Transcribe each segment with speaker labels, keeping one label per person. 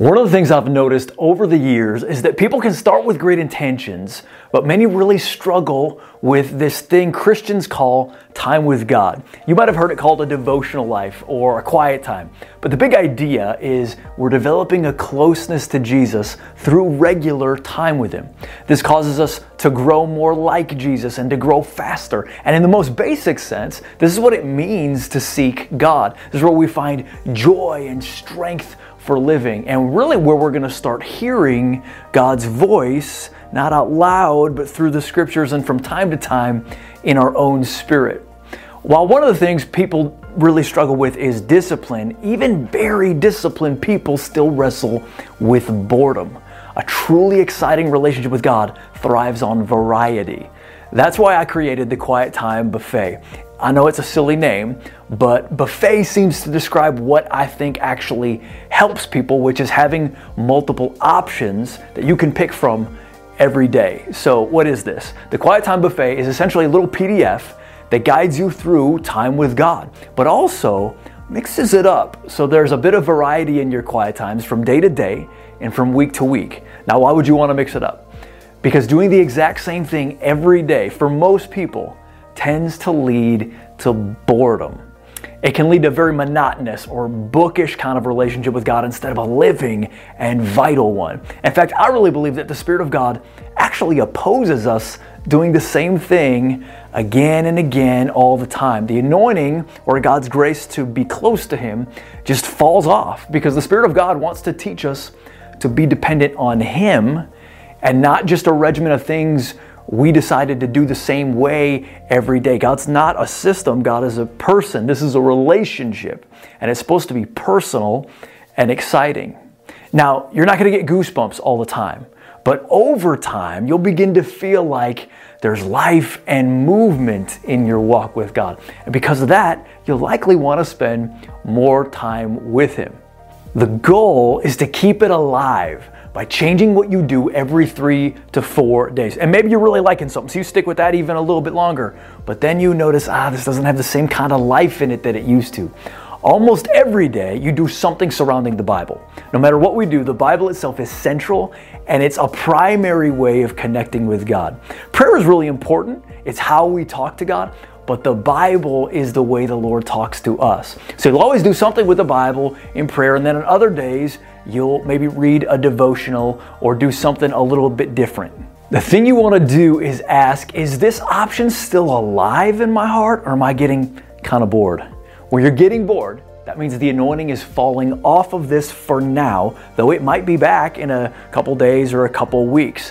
Speaker 1: One of the things I've noticed over the years is that people can start with great intentions, but many really struggle with this thing Christians call time with God. You might have heard it called a devotional life or a quiet time, but the big idea is we're developing a closeness to Jesus through regular time with Him. This causes us to grow more like Jesus and to grow faster. And in the most basic sense, this is what it means to seek God. This is where we find joy and strength for living, and really where we're going to start hearing God's voice, not out loud, but through the scriptures and from time to time in our own spirit. While one of the things people really struggle with is discipline, even very disciplined people still wrestle with boredom. A truly exciting relationship with God thrives on variety. That's why I created the Quiet Time Buffet. I know it's a silly name, but buffet seems to describe what I think actually helps people, which is having multiple options that you can pick from every day. So, what is this? The Quiet Time Buffet is essentially a little PDF that guides you through time with God, but also mixes it up so there's a bit of variety in your quiet times from day to day and from week to week. Now, why would you want to mix it up? Because doing the exact same thing every day for most people tends to lead to boredom. It can lead to a very monotonous or bookish kind of relationship with God instead of a living and vital one. In fact, I really believe that the Spirit of God actually opposes us doing the same thing again and again all the time. The anointing or God's grace to be close to Him just falls off because the Spirit of God wants to teach us to be dependent on Him and not just a regimen of things we decided to do the same way every day. God's not a system, God is a person. This is a relationship, and it's supposed to be personal and exciting. Now, you're not going to get goosebumps all the time, but over time, you'll begin to feel like there's life and movement in your walk with God. And because of that, you'll likely want to spend more time with Him. The goal is to keep it alive by changing what you do every three to four days. And maybe you're really liking something, so you stick with that even a little bit longer. But then you notice, ah, this doesn't have the same kind of life in it that it used to. Almost every day, you do something surrounding the Bible. No matter what we do, the Bible itself is central and it's a primary way of connecting with God. Prayer is really important, it's how we talk to God, but the Bible is the way the Lord talks to us. So you'll always do something with the Bible in prayer, and then on other days, you'll maybe read a devotional or do something a little bit different. The thing you want to do is ask, is this option still alive in my heart, or am I getting kind of bored? Where you're getting bored, that means the anointing is falling off of this for now, though it might be back in a couple days or a couple weeks.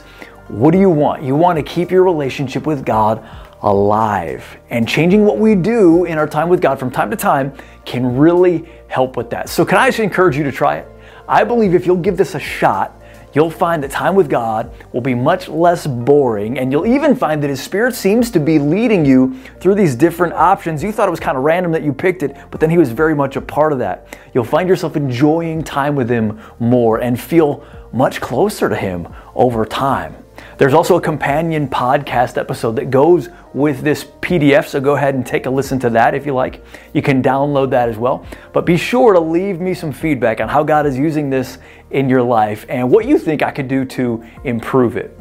Speaker 1: What do you want? You want to keep your relationship with God alive. And changing what we do in our time with God from time to time can really help with that. So, can I just encourage you to try it? I believe if you'll give this a shot, you'll find that time with God will be much less boring, and you'll even find that His Spirit seems to be leading you through these different options. You thought it was kind of random that you picked it, but then He was very much a part of that. You'll find yourself enjoying time with Him more and feel much closer to Him over time. There's also a companion podcast episode that goes with this PDF, so go ahead and take a listen to that if you like. You can download that as well. But be sure to leave me some feedback on how God is using this in your life and what you think I could do to improve it.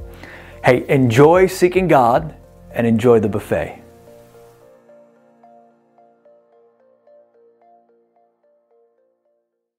Speaker 1: Hey, enjoy seeking God and enjoy the buffet.